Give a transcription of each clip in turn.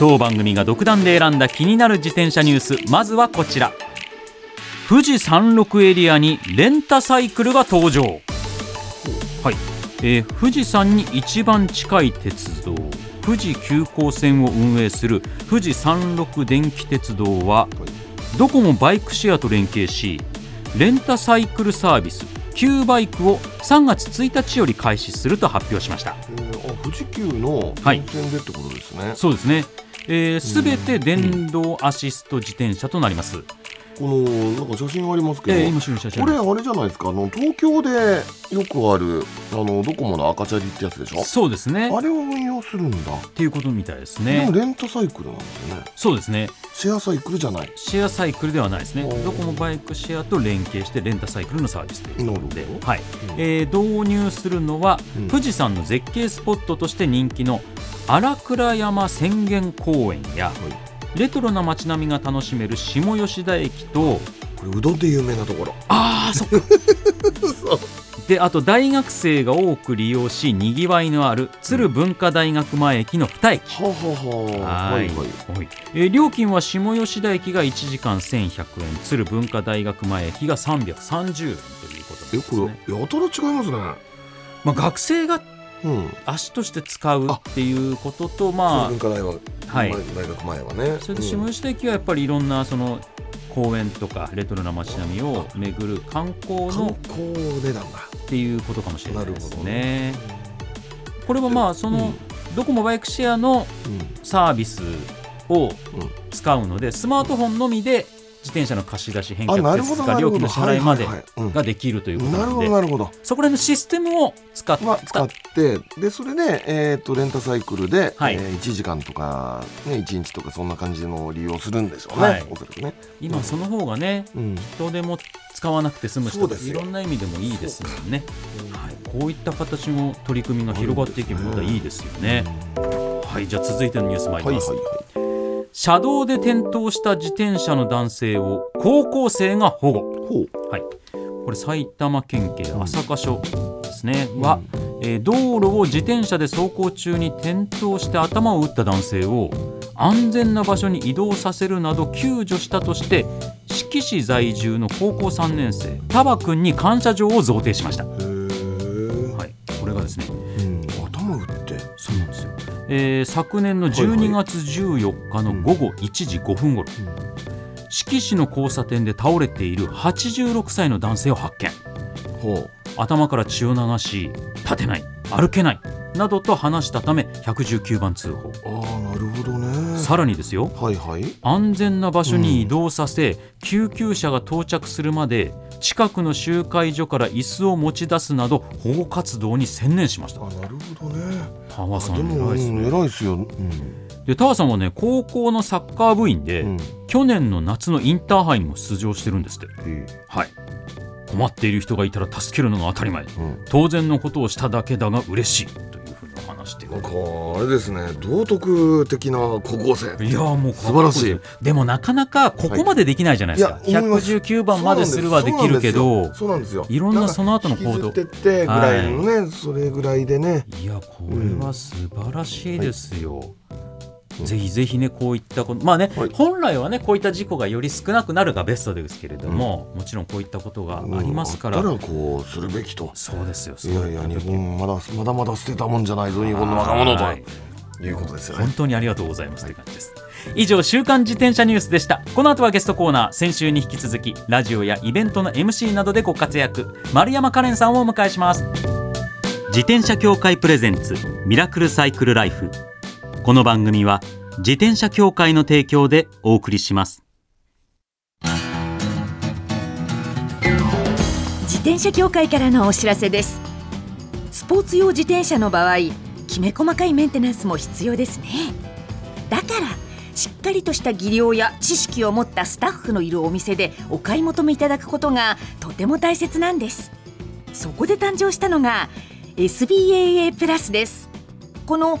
当番組が独断で選んだ気になる自転車ニュースまずはこちら。富士山麓エリアにレンタサイクルが登場。はい、えー富士山に一番近い鉄道。富士急行線を運営する富士山麓電気鉄道はドコモバイクシェアと連携しレンタサイクルサービス Q バイクを3月1日より開始すると発表しました。えー、あ富士急のはい。沿線でってことですね、そうですね。す、えー、べ、て電動アシスト自転車となります。このなんか写真ありますけど、えー、今写真。これあれじゃないですか？あの東京でよくあるあのドコモの赤チャリってやつでしょ？そうですね。あれを運用するんだ、っていうことみたいですでねも。レンタサイクルなんですよね。そうですね。シェアサイクルじゃない。シェアサイクルではないですね。ドコモバイクシェアと連携してレンタサイクルのサービスというなるほことで、ど。はい。うん。えー導入するのは、うん。富士山の絶景スポットとして人気の荒倉山浅間公園やレトロな街並みが楽しめる下吉田駅とこれうどんで有名なところ。ああそっか。であと大学生が多く利用しにぎわいのある鶴文化大学前駅の2駅。ははははいはい。えー料金は下吉田駅が1時間1100円。鶴文化大学前駅が330円ということですこね、れやたら違いますね。まあ、学生がうん足として使うっていうこととま文化大は、い。大学前はね。それで下吉田駅はやっぱりいろんなその公園とかレトロな街並みを巡る観光の光値段だ。っていうことかもしれなですないるほどね。これはまあその、うん。ドコモバイクシェアのうん。サービスをうん。使うのでスマートフォンのみで自転車の貸し出し返却手数か料金の支払いまでができるということなのでどなるほど。そこら辺のシステムを使っまあ、使たってでそれで、えー、とレンタサイクルで、はい。えー1時間とか、ね、1日とかそんな感じの利用するんでしょうね、はい。おそらくね、今その方がねうん、人でも使わなくて済む人いろんな意味でもいいですもんね、はい、こういった形の取り組みが広がっていけばまたいいですよね。はい、じゃあ続いてのニュース参ります。はいはいはい車道で転倒した自転車の男性を高校生が保護。はい、これ埼玉県警朝霞署ですね、は、えー道路を自転車で走行中に転倒して頭を打った男性を安全な場所に移動させるなど救助したとして志木市在住の高校3年生タバ君に感謝状を贈呈しました。えー昨年の12月14日の午後1時5分ごろ、志木市の交差点で倒れている86歳の男性を発見。頭から血を流し立てない歩けないなどと話したため119番通報さらにですよ。はいはい。安全な場所に移動させ、救急車が到着するまで近くの集会所から椅子を持ち出すなど保護活動に専念しました。あなるほどね。タワさん偉いですね。うん偉いっすよ、うん。でタワさんはね高校のサッカー部員で、うん。去年の夏のインターハイにも出場してるんですって。え。はい。困っている人がいたら助けるのが当たり前。当然のことをしただけだが嬉しい。というふうに話してるなんかあれですね。道徳的な高校生いやもう素晴らしい。でもなかなかここまでできないじゃないですか、いや思います。119番までするはできるけどそうなんですよ。いろんなその後の行動。ってってぐらいのね、それぐらいでね。いやこれは素晴らしいですよ、ぜひぜひねこういったことまあね、はい。本来はねこういった事故がより少なくなるがベストですけれども、もちろんこういったことがありますから、うんあったらこうするべきと。そうですよいやいや日本まだまだまだ捨てたもんじゃないぞ日本の若者とは。い。いうことですよね。本当にありがとうございますという感じです。以上週刊自転車ニュースでした。この後はゲストコーナー先週に引き続きラジオやイベントの MC などでご活躍。丸山カレンさんをお迎えします。自転車協会プレゼンツミラクルサイクルライフこの番組は自転車協会の提供でお送りします。自転車協会からのお知らせです。スポーツ用自転車の場合きめ細かいメンテナンスも必要ですね。だからしっかりとした技量や知識を持ったスタッフのいるお店でお買い求めいただくことがとても大切なんです。そこで誕生したのが SBAA プラスです。この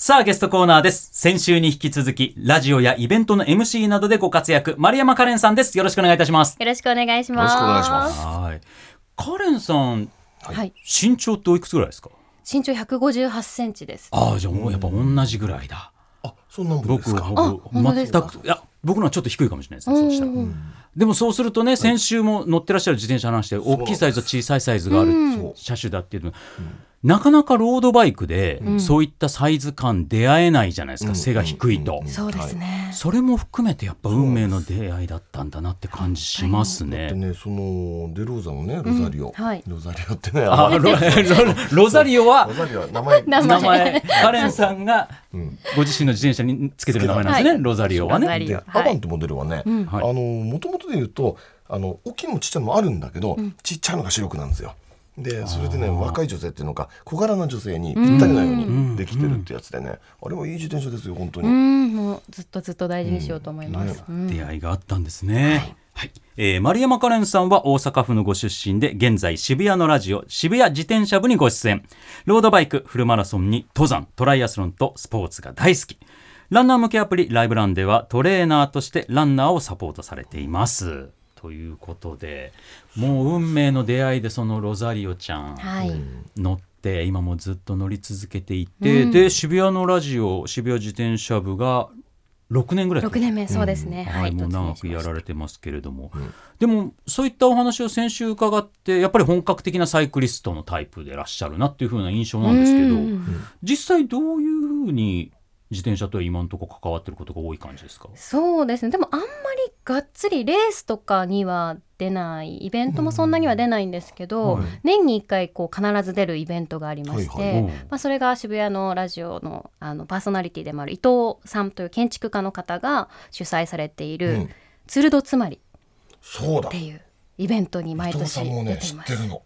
さあ、ゲストコーナーです。先週に引き続き、ラジオやイベントの MC などでご活躍、丸山カレンさんです。よろしくお願いいたします。よろしくお願いします。よろしくお願いしますはい。カレンさん、はい。身長っておいくつぐらいですか？身長158センチです。ああ、じゃあもうやっぱ同じぐらいだ。あそんなもんです僕、か僕、全く、いや、僕のはちょっと低いかもしれないですね、そうしたら。でもそうするとね、先週も乗ってらっしゃる自転車の話で、大きいサイズと小さいサイズがある車種だっていうの、なかなかロードバイクで、そういったサイズ感出会えないじゃないですか、背が低いと。そうですね。それも含めてやっぱ運命の出会いだったんだなって感じしますでね。ねそのデローザのねロザリオ、はい。ロザリオってねあロ ロロザリオはロザリオは 名前。名名前。カレンさんがん。ご自身の自転車につけてる名前なんですね、はい。ロザリオはね。アバンってモデルはね、はい。あのもともとで言うとあの大きいのもちっちゃいのもあるんだけど、ちっちゃいのが白くなんですよ。でそれでね若い女性っていうのが小柄な女性にぴったりなようにできてるってやつでね、あれはいい自転車ですよ本当に。うん、もうずっとずっと大事にしようと思います。うん。出会いがあったんですね。はい、えー丸山カレンさんは大阪府のご出身で現在渋谷のラジオ渋谷自転車部にご出演。ロードバイクフルマラソンに登山トライアスロンとスポーツが大好きランナー向けアプリライブランではトレーナーとしてランナーをサポートされています。ということでもう運命の出会いでそのロザリオちゃん、はい。乗って今もずっと乗り続けていて、で渋谷のラジオ渋谷自転車部が6年ぐらい六年目、そうですね。はい、もう長くやられれてますけれども、でもそういったお話を先週伺ってやっぱり本格的なサイクリストのタイプでいらっしゃるなっていう風な印象なんですけど実際どういう風に自転車とは今のところ関わってることが多い感じですか？そうですね。でもあんまりがっつりレースとかには出ない、イベントもそんなには出ないんですけど、はい年に1回こう必ず出るイベントがありまして、はいはい。まあ、それが渋谷のラジオのあのパーソナリティでもある伊藤さんという建築家の方が主催されている、うん。ツルドつまりそうだっていうイベントに毎年出ています。知ってるの。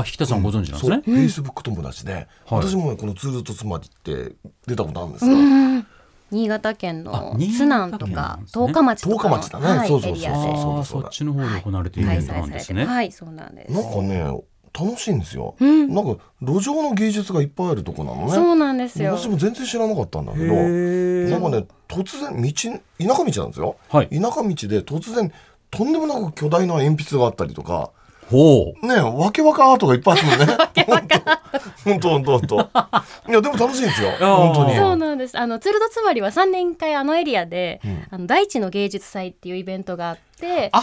あ引田さんご存知なんですね、フェイスブック友達で、はい。私もねこのツールとつまりって出たことあるんですよ。うん。新潟県あの津南とか十日町とかの十日町だね。はいそうそうそうそう。ああそっちの方で行われているイベントなんですね、はいそうなんです。なんかね楽しいんですよ。うん。なんか路上の芸術がいっぱいあるとこなのね。そうなんですよ。私も全然知らなかったんだけど。なんかね突然道田舎道なんですよ、はい。田舎道で突然とんでもなく巨大な鉛筆があったりとかほう。ねわけわかアートがいっぱいあるのね。本当本当本当。いやでも楽しいんですよ。本当に。そうなんです。あのツールドつまりは3年1回あのエリアで、うん。あの大地の芸術祭っていうイベントがあって、あ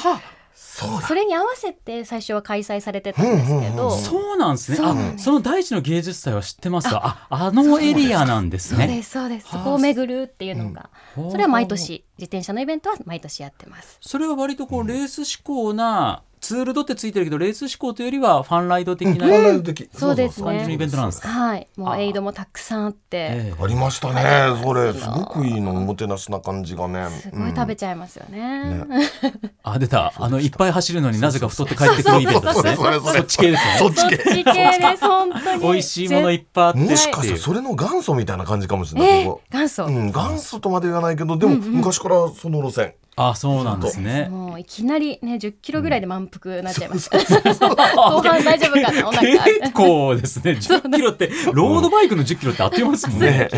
そうだ。それに合わせて最初は開催されてたんですけど、うんうんうん。そうなんですね。そあその大地の芸術祭は知ってます？わああのエリアなんですそうねですそうです。はあそこを巡るっていうのが、うん。それは毎年自転車のイベントは毎年やってます。それは割とこうレース志向なツールドってついてるけどレース志向というよりはファンライド的な本来的。そうですね。感じのイベントなんですか？はい、もあうエイドもたくさんあって、ええありましたね。それすごくいいのおもてなしな感じがね。すごい食べちゃいますよね。ね あ出た。あのいっぱい走るのになぜか太って帰ってくるイベントですね。そっち系ですね。そっち系そっち系。です本当に。美味しいものいっぱいあって。もしかしてそれの元祖みたいな感じかもしれないえー、元祖。うん、元祖とまで言わないけどでも昔からその路線、あそうなんですね。もういきなりね10キロぐらいで満腹になっちゃいました。後半大丈夫かな？お腹。結構ですね。10キロってロードバイクの10キロってあっという間ですもんね。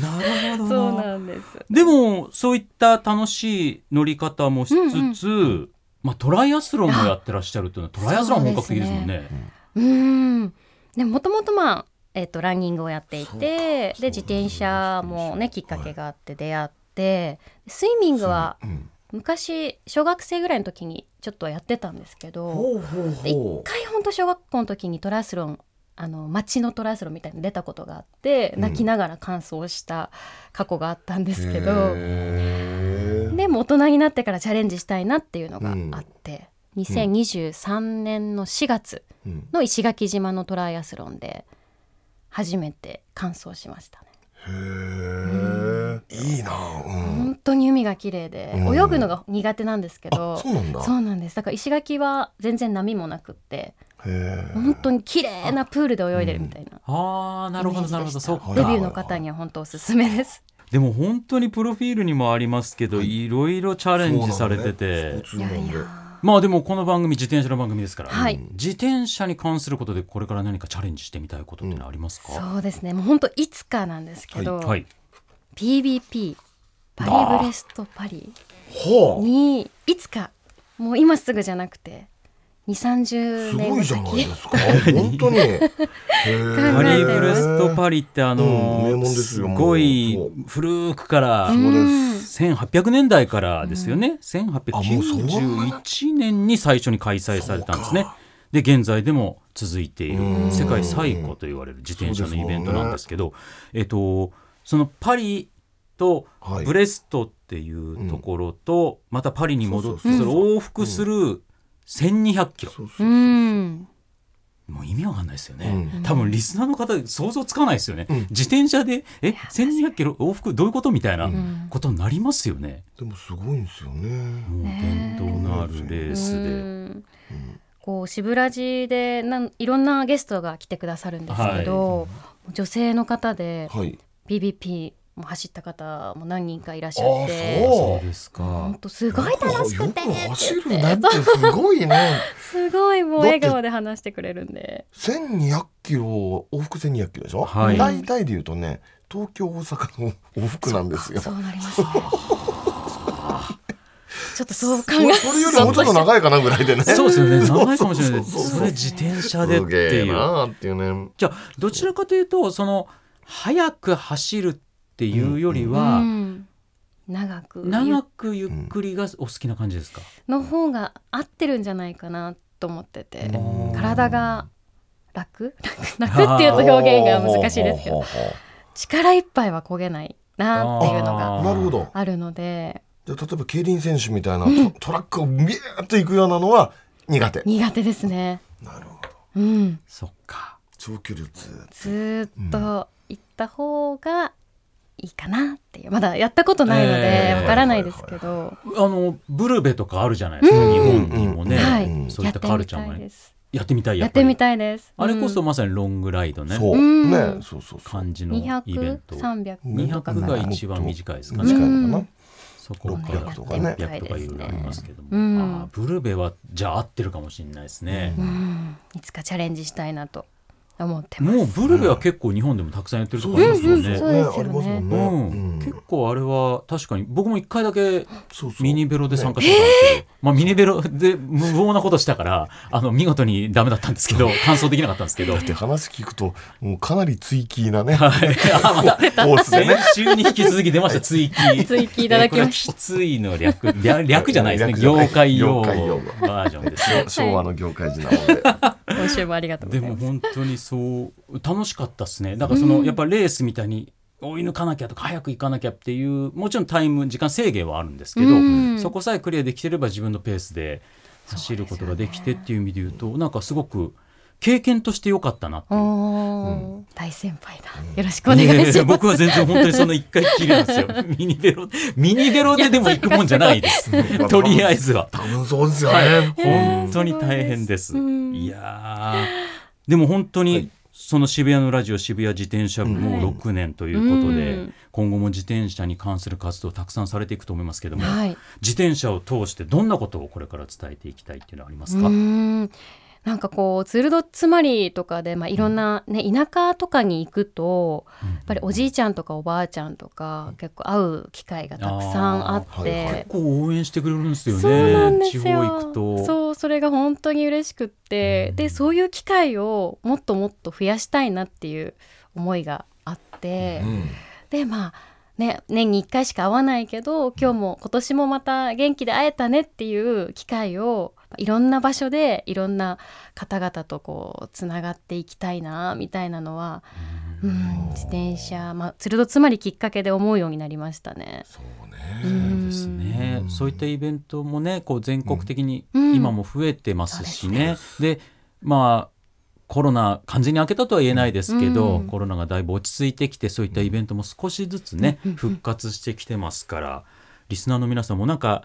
なるほそうなんです。でもそういった楽しい乗り方もしつつ、まあ、トライアスロンもやってらっしゃるっていうのはトライアスロン本格的ですもんね。うん。でもともとまあえっとランニングをやっていてで自転車もねきっかけがあって出会ってスイミングはうん。昔小学生ぐらいの時にちょっとやってたんですけど一回ほんと小学校の時にトライアスロンあの街のトライアスロンみたいに出たことがあってうん。泣きながら完走した過去があったんですけど、へー。でも大人になってからチャレンジしたいなっていうのがあって、2023年の4月うん。の石垣島のトライアスロンで初めて完走しましたね。へえいいな。うん。本当に海が綺麗で、うん。泳ぐのが苦手なんですけどあそうなんだ。そうなんです。だから石垣は全然波もなくって本当に綺麗なプールで泳いでるみたいなああなるほどなるほど。そっか。デビューの方には本当おすすめです。でも本当にプロフィールにもありますけど、い、ろいろチャレンジされてて、そうなのね。スポーツマンでまあでもこの番組自転車の番組ですから、はい。自転車に関することでこれから何かチャレンジしてみたいことってのはありますか、そうですね。もう本当いつかなんですけど、はい PBP パリブレストパリほう。にいつかもう今すぐじゃなくて2 3 0す年後ごいじゃない先ですか。本当に。パリブレストパリってあの、うんすよごい古くからそうです。1800年代からですよね、うそんな1891年に最初に開催されたんですね。で現在でも続いているうん。世界最古と言われる自転車のイベントなんですけどえっとそのパリとはい。ブレストっていうところと、またパリに戻ってそうそそう。れ往復する1200キロ、そうそううん。もう意味わかんないですよね、うん。多分リスナーの方想像つかないですよね、うん。自転車でえ1200キロ往復どういうことみたいなうん。ことになりますよね、でもすごいんですよね。もう伝統のあるレースで、うん。こう渋ラジでなんいろんなゲストが来てくださるんですけど、女性の方ではい BBP も走った方も何人かいらっしゃっあてそう。そうですか。本当すごい楽しくて。走るねってすごいね。すごいもう笑顔で話してくれるんで。1200キロ往復1200キロでしょ、はい。大体で言うとね東京大阪の往復なんですよ。そうなります。ね ちょっとそう考そえそれよりもうちょっと長いかなぐらいでね。そうですよね。長いかもしれない。それ自転車でっていう。っていうね。じゃあどちらかというとその速く走るっていうよりは、うん。長く。長くゆっくりがお好きな感じですか、の方が合ってるんじゃないかなと思ってて。うん。体が楽？楽 楽っていうと表現が難しいですけど。力いっぱいは焦げないなっていうのあがほうなるほど。あるので。じゃあ例えば競輪選手みたいなトトラックをビューッと行くようなのは苦手。苦手ですね。なるほど。うん。そっか長距離ずずーっと行った方がいいかなっていう。まだやったことないのえー。でわからないですけど、あのブルベとかあるじゃないですか、うん。日本にもね、はい、うんそういったカルチャーもね。やってみたいです。やってみたいやってみいたいです。あれこそうんまさにロングライドね。そう、うん。ね。そうそうそう。感じのイベン200、ト300 200が一番短いですかね、短いのかな、うん。そこから600とかね。600とかいろいろありますけども、うん。あーブルベはじゃあ合ってるかもしれないですね、うん。いつかチャレンジしたいなと思ってます。もうブルベは結構日本でもたくさんやってるとこありますよね、そうですよね。ありますもんね、うん。うん結構あれは確かに僕も一回だけミニベロで参加してたんですけど、まあ、ミニベロで無謀なことしたからあの見事にダメだったんですけど完走できなかったんですけど。だって話聞くともうかなり追記なねはい。あまたコースで先ね週に引き続き出ました追記。追記いただきましこれきついの略。略略じゃないですね。業界用語。バージョンですよ昭和の業界人なので、た今週もありがとうごでも本当にそう楽しかったですね。だからその、うん。やっぱレースみたいに追い抜かなきゃとか早く行かなきゃっていうもちろんタイム時間制限はあるんですけど、うん。そこさえクリアできてれば自分のペースで走ることができてっていう意味で言うとなんかすごく経験として良かったなっていう。おー。大先輩だ。よろしくお願いします。僕は全然本当にその一回きりなんですよ。ミニベロミニベロででも行くもんじゃないです。とりあえずは。多分そうですよね、本当に大変です。うんい。やーでも本当に、はい。その渋谷のラジオ渋谷自転車部もう6年とい。うことで、うん今後も自転車に関する活動をたくさんされてい。くと思い。ますけども、はい。自転車を通してどんなことをこれから伝えてい。きたい。ってい。うのはありますか、なんかこうツール・ド・ツマリとかで、まあ、いろんな、ね、田舎とかに行くとやっぱりおじいちゃんとかおばあちゃんとか結構会う機会がたくさんあって。はいはい。結構応援してくれるんですよねそうなんですよ。地方行くと。そうそれが本当に嬉しくって、でそういう機会をもっともっと増やしたいなっていう思いがあって、うん。でまあね年に1回しか会わないけど今日も今年もまた元気で会えたねっていう機会をいろんな場所でいろんな方々とこうつながっていきたいなみたいなのは、うん、自転車、まあ、ツルドつまりきっかけで思うようになりましたね。そううね。んですね、そういったイベントもねこう全国的にうん。今も増えてますしね、でまあコロナ完全に明けたとは言えないですけど、うん。コロナがだいぶ落ち着いてきてそういったイベントも少しずつね、うん。復活してきてますからリスナーの皆さんもなんか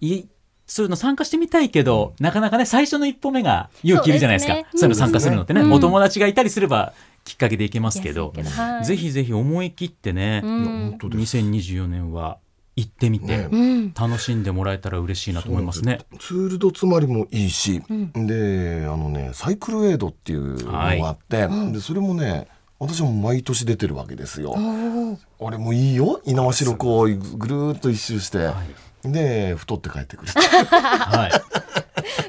いそういうの参加してみたいけど、なかなかね最初の一歩目が勇気いるじゃないですか。そういうの参加するのってね、うん。お友達がいたりすればきっかけでいけますけど、ぜひぜひ思い切ってね、うん。本当です。2024年は行ってみて、楽しんでもらえたら嬉しいなと思いますね。ツールドつまりもいいし、うん。であのねサイクルエイドっていうのがあって、でそれもね私も毎年出てるわけですよ。俺もいいよ。猪苗代湖をぐるーっと一周して、で太って帰ってくる はい。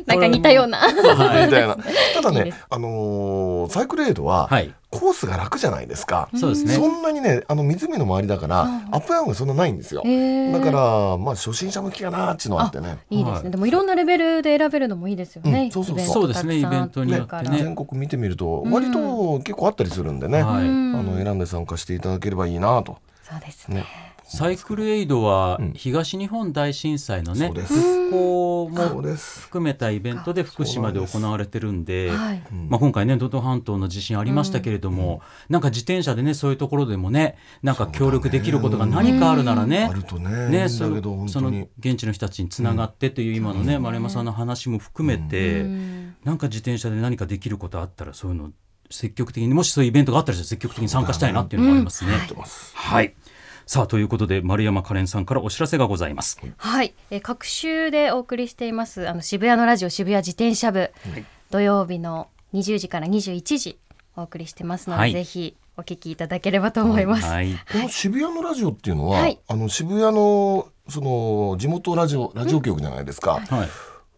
なんか似たような。みたいな。ただねあのーサイクルエイドは、はい。コースが楽じゃないですか。そうですね。そんなにねあの湖の周りだから、アップダウンがそんなないんですよ。だからまあ初心者向きかなっていうのはあってね。いいですね、はいでもいろんなレベルで選べるのもいいですよね。うんそうそうそうですねたくさんイベントによって全国見てみると割と結構あったりするんでね、あの選んで参加していただければいいなと。そうですね。ね、サイクルエイドはうん東日本大震災のねそうです復興も。含めたイベントで福島で行われてるんで。はい。まあ、今回ね能登半島の地震ありましたけれども、なんか自転車でねそういうところでもねなんか協力できることが何かあるならねあるとね、いいんね、だそけど本その。現地の人たちにつながってという今のね、丸山さんの話も含めて、うんなんか自転車で何かできることあったらそういうの積極的にもしそういうイベントがあったら積極的に参加したいなっていうのがありますね。うんやってますはいさあということで丸山カレンさんからお知らせがございます。はい、えー各週でお送りしていますあの渋谷のラジオ渋谷自転車部、土曜日の20時から21時お送りしてますので、はい。ぜひお聞きいただければと思います。はい、この渋谷のラジオっていうのは、はい。あの渋谷のその地元ラジオラジオ局じゃないですか。はい、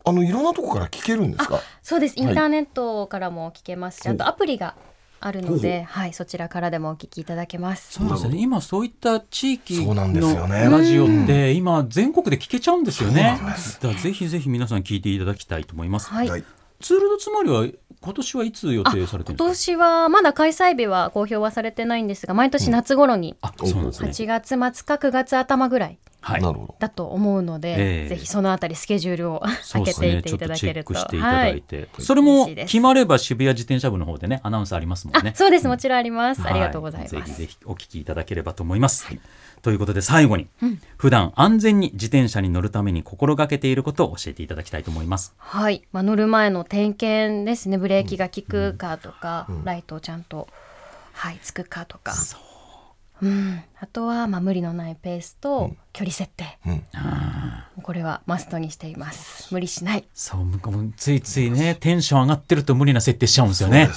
あのいろんなとこから聞けるんですか？そうです。イはい。ンターネットからも聞けますし、ほうあとアプリがあるのほうで、はい、そちらからでもお聞きいただけます。そうですね今そういった地域そうなんですよのねラジオって今全国で聞けちゃうんですよね。そうなんですだぜひぜひ皆さん聞いていただきたいと思います。はい。はい。ツールドつまりは今年はいつ予定されてるん今ですか？年はまだ開催日は公表はされてないんですが、毎年夏頃にあ、そうなんですね。8月末か9月頭ぐらいはい。なるほど。だと思うので、ええぜひそのあたりスケジュールを開け。ていていたちょっとチェッだけると。クしていただいはい。て、それも決まれば渋谷自転車部の方でねアナウンスありますもんねあ、。そうです。もちろんあります。はありがとうございます。ぜひぜひお聞きいただければと思います。ということで最後に、普段安全に自転車に乗るために心がけていることを教えていただきたいと思います。はい、まあ、乗る前の点検ですねブレーキが効くかとか、ライトちゃんと、はい、つくかとかうん、あとは、まあ、無理のないペースと距離設定、うん。もうこれはマストにしています。無理しない。そう、ついついねテンション上がってると無理な設定しちゃうんですよね。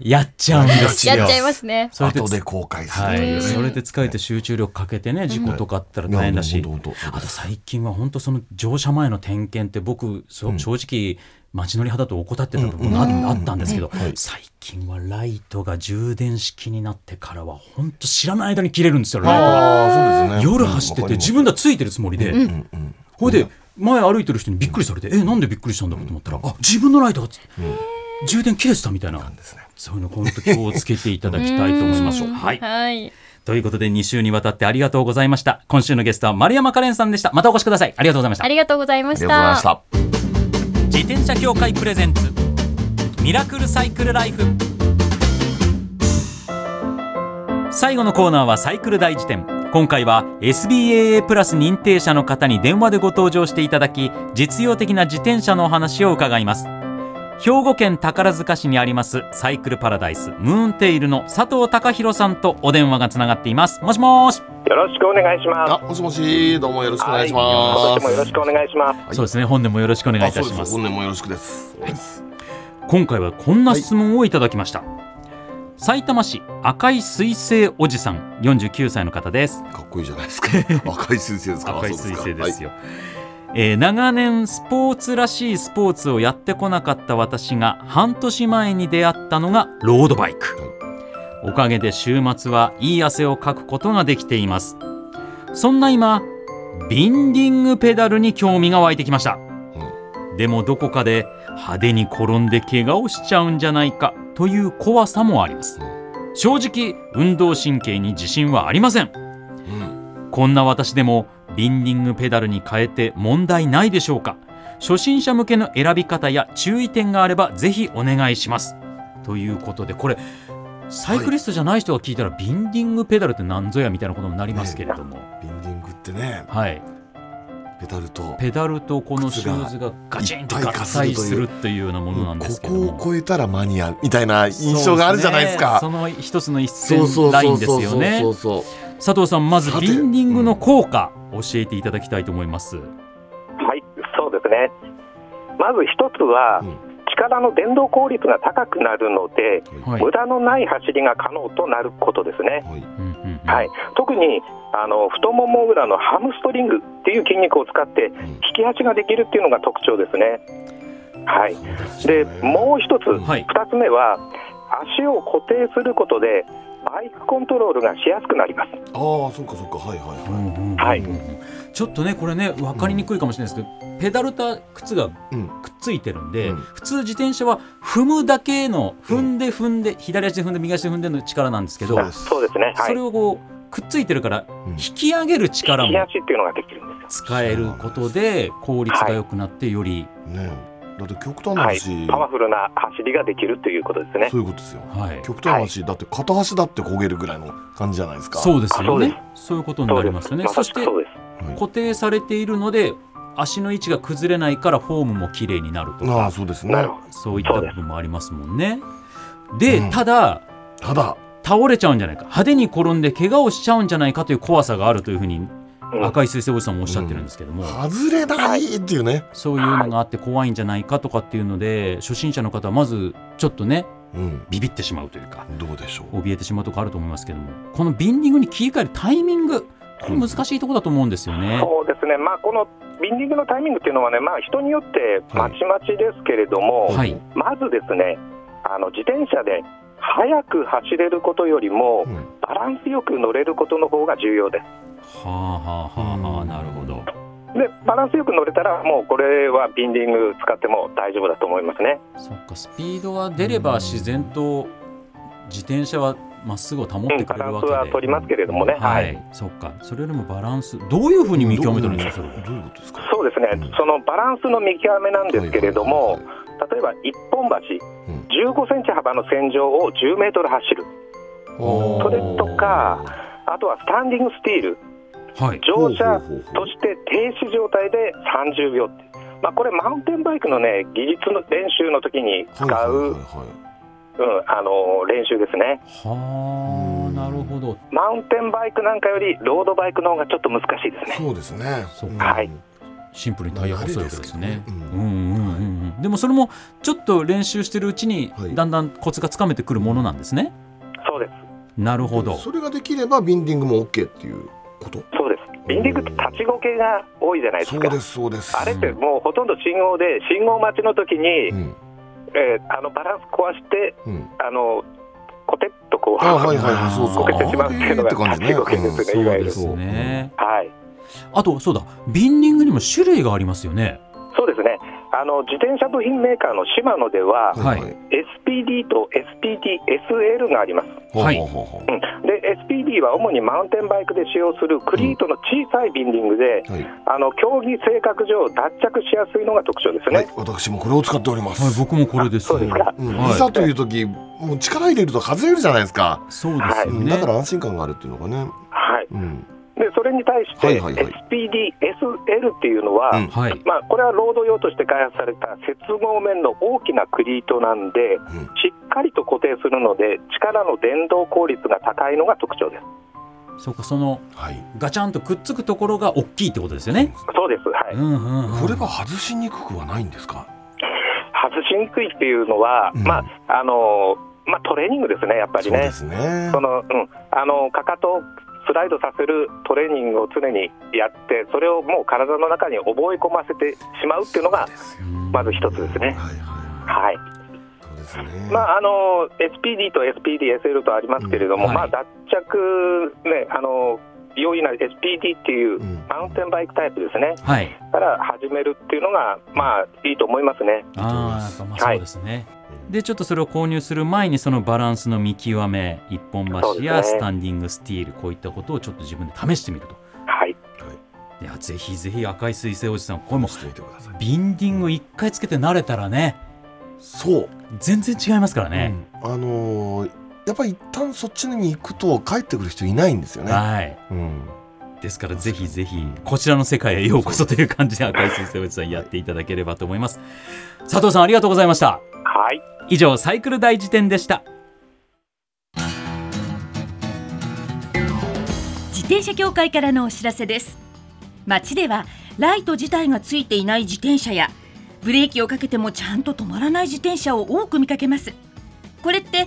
やっちゃうんですよ。やっちゃいますね。それで後で後悔する。はい。それで疲れて集中力かけてね、事故とかあったら大変だし、あと最近は本当その乗車前の点検って僕、そう正直街乗り派だと怠ってた部分があ,、あったんですけど、はい。最近はライトが充電式になってからは本当知らない間に切れるんですよライトが。夜走ってて自分ではついてるつもりで。ほいで前歩いてる人にびっくりされて、えなんでびっくりしたんだろうと思ったら、あ自分のライトがつ、充電切れてたみたいな、ですね。そういうの本当気をつけていただきたいと思います。はい。はい。ということで2週にわたってありがとうございました。今週のゲストは丸山カレンさんでした。またお越しください。ありがとうございました。ありがとうございまありがとうしたございました。自転車協会プレゼンツ。ミラクルサイクルライフ。最後のコーナーはサイクル大辞典。今回は SBAA プラス認定者の方に電話でご登場していただき実用的な自転車のお話を伺います。兵庫県宝塚市にありますサイクルパラダイスムーンテイルの佐藤隆弘さんとお電話がつながっています。もしもし。よろしくお願いします。あ、もしもし、どうもよろしくお願いします。よろしくお願いします。はい。そうですね本年もよろしくお願いいたしあそうまですす本年もよろしくです。そうです今回はこんな質問をいただきました、埼玉市赤い彗星おじさん49歳の方です。かっこいいじゃないですか。赤い彗星ですか。赤い彗星ですよ、えー長年スポーツらしいスポーツをやってこなかった私が半年前に出会ったのがロードバイク、おかげで週末はいい汗をかくことができています。そんな今ビンディングペダルに興味が湧いてきました、でもどこかで派手に転んで怪我をしちゃうんじゃないかという怖さもあります。正直運動神経に自信はありません。うん。こんな私でもビンディングペダルに変えて問題ないでしょうか？初心者向けの選び方や注意点があればぜひお願いします。ということでこれサイクリストじゃない人が聞いたら、ビンディングペダルって何ぞやみたいなことになりますけれども、ビンディングってねはい、ペダルとペダルとこのシューズがガチンと合体するというようなものなんですけども。ここを超えたらマニアみたいな印象があるじゃないですか。そうね。その一つの一線そうそうラインでそうそうすよねそうそう佐藤さんまずビンディングの効果教えていただきたいと思います。はい、そうですね。まず一つは、うん。力の伝導効率が高くなるので、はい。無駄のない走りが可能となることですね。はい。はい、特にあの太もも裏のハムストリングっていう筋肉を使ってうん。引き足ができるっていうのが特徴ですね。はい、でね。もう一つ、はい。二つ目は足を固定することでバイクコントロールがしやすくなります。ああそうかそうか。はいはいうんうんうんうん。はいちょっとねこれね分かりにくいかもしれないですけど、ペダルと靴がうん。くっついてるんで、うん。普通自転車は踏むだけの踏んで踏ん。で、左足で踏んで右足で踏んでの力なんですけどそうです。ね。はい。それをこうくっついてるからうん。引き上げる力も引き足っていうのができるんですよ。使えることで効率が良くなってより、ねだって極端なはい。話、、パワフルな走りができるということですね。そういうことですよ。はい。極端な話、だって片足だって焦げるぐらいの感じじゃないですか。そうですよそうでねそういうことになりますよね。そして固定されているので足の位置が崩れないからフォームも綺麗になるとあか。あそうですね。そういった部分もありますもんね。で、うん。ただただ。倒れちゃうんじゃないか。派手に転んで怪我をしちゃうんじゃないかという怖さがあるというふうにうん赤い彗星おじさんもおっしゃってるんですけども、外れないっていうね、そういうのがあって怖いんじゃないかとかっていうので初心者の方はまずちょっとねうん、ビビってしまうというかどうでしょう。怯えてしまうとこあると思いますけどもこのビンディングに切り替えるタイミングこれ難しいところだと思うんですよね。そうですね、まあ、このビンディングのタイミングっていうのはね、まあ、人によってまちまちですけれども、はい、まずですねあの自転車で速く走れることよりもうん。バランスよく乗れることの方が重要ではあはあはあはあうん。なるほど。すでバランスよく乗れたらもうこれはビンディング使っても大丈夫だと思いますね。そっかスピードが出れば自然と自転車はまっすぐを保ってうんくれるわけで、バランスは取りますけれどもね、はい、そっか。それよりもバランスどういうふうに見極めたらいいんですか、どういうことですかそうですね、うん。そのバランスの見極めなんですけれども、はいはいはい例えば一本橋、うん。15センチ幅の線上を10メートル走る、おー。それとかあとはスタンディングスティール、はい。乗車として停止状態で30秒って、まあ、これ、マウンテンバイクの、ね、技術の練習の時に使う、練習ですね、はあなるほど。マウンテンバイクなんかよりロードバイクの方がちょっと難しいですね。そうですね。はい。シンプルにタイヤ細いわけですね。ですけどね。うんうんうんうんでもそれもちょっと練習してるうちにはい。だんだんコツがつかめてくるものなんですね、そうです。なるほど。それができればビンディングも OK っていうこと？ビンディングって立ちこけが多いじゃないですか。そうですそうです。あれってもうほとんど信号で信号待ちの時に、うん。えーあのバランス壊してうん。あのコテッとこうあはいはいはいそうこけてしまうっていうのが立ちこけですね、そいうわゆるですね。はい。あとそうだ。ビンディングにも種類がありますよね。そうですねあの自転車部品メーカーのシマノでは、はい。SPD と SPDSL があります、はい。ほうん、で SPD は主にマウンテンバイクで使用するクリートの小さいビンディングで、うはい。あの競技性格上脱着しやすいのが特徴ですね、はい。私もこれを使っております。はい僕もこれです。そうですか。うん。はいいざという時もう力入れると外れるじゃないですか。そうですよね、うんだから安心感があるっていうのがね。はい、うんでそれに対して、SPDSL っていうのは、うん。はい。まあ、これはロード用として開発された接合面の大きなクリートなんで、うん。しっかりと固定するので、力の伝導効率が高いのが特徴です。そうかそのはい。ガチャンとくっつくところが大きいってことですよね、そうです、はい。うんうんうん、これは外しにくくはないんですか？発しにくいっていうのは、うん。まああのまあ、トレーニングですね、やっぱりね。そうですね。そのうん、あのかかとをスライドさせるトレーニングを常にやって、それをもう体の中に覚え込ませてしまうっていうのが、まず一つですね。はいはいはい。まあ、あの SPD と SPD、SL とありますけれども、うん。はい。まあ、脱着、ね、あの容易な SPD っていううん。マウンテンバイクタイプですね、はい。から始めるっていうのが、まあ、いいと思いますね。あまあそうですね、でちょっとそれを購入する前にそのバランスの見極め一本橋やスタンディングスティールこういったことをちょっと自分で試してみると。はい、いやぜひぜひ赤い彗星おじさんこれもしてみてください。ビンディング一回つけて慣れたらねそう。全然違いますからね、うん。あのーやっぱり一旦そっちに行くと帰ってくる人いないんですよね。はい。うん、ですからぜひぜひこちらの世界へようこそという感じで赤い彗星おじさんやっていただければと思います。佐藤さんありがとうございました。はい。以上サイクル大辞典でした。自転車協会からのお知らせです。街ではライト自体がついていない自転車やブレーキをかけてもちゃんと止まらない自転車を多く見かけます。これって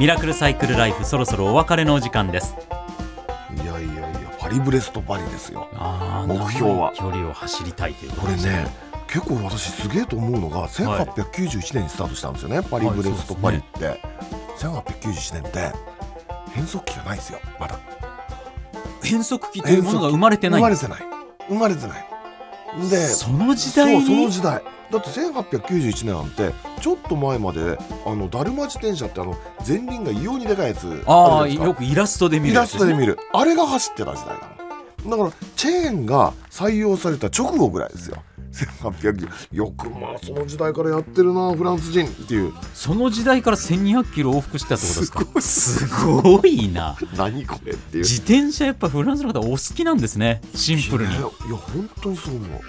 ミラクルサイクルライフそろそろお別れのお時間です。いやいやいやパリブレストパリですよ。あー目標は。距離を走りたいというこれね結構私すげえと思うのが1891年にスタートしたんですよね、パリブレストパリって、1891年って変速機がないんですよまだ。変速機というものが生まれてない生まれてない。生まれてないでその時代に？そうその時代。だって1891年なんてちょっと前まであのダルマ自転車ってあの前輪が異様にでかいやつああよくイラストで見るイラストで見る。あれが走ってた時代だもんだからチェーンが採用された直後ぐらいですよ1800よくまあその時代からやってるなフランス人っていう。その時代から1200キロ往復してたってことですか？すごい。な。何これっていう。自転車やっぱフランスの方お好きなんですね。シンプルに。いやいや本当にそう思う。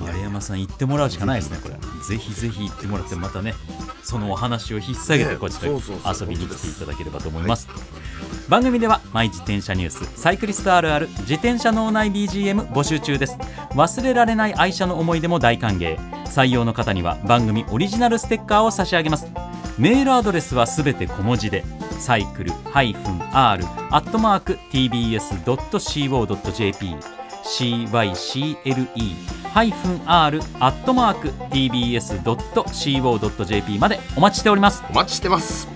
丸山さん行ってもらうしかないですねこれ。ぜひぜひ行ってもらってまたねそのお話を引っ提げてねこちら遊びに来ていただければと思います番組ではマイ自転車ニュースサイクリストあるある自転車脳内 BGM 募集中です。忘れられない愛車の思い出も大歓迎。採用の方には番組オリジナルステッカーを差し上げます。メールアドレスはすべて小文字でサイクル -r アットマーク tbs.co.jp cycle -r アットマーク tbs.co.jp までお待ちしております。お待ちしてます。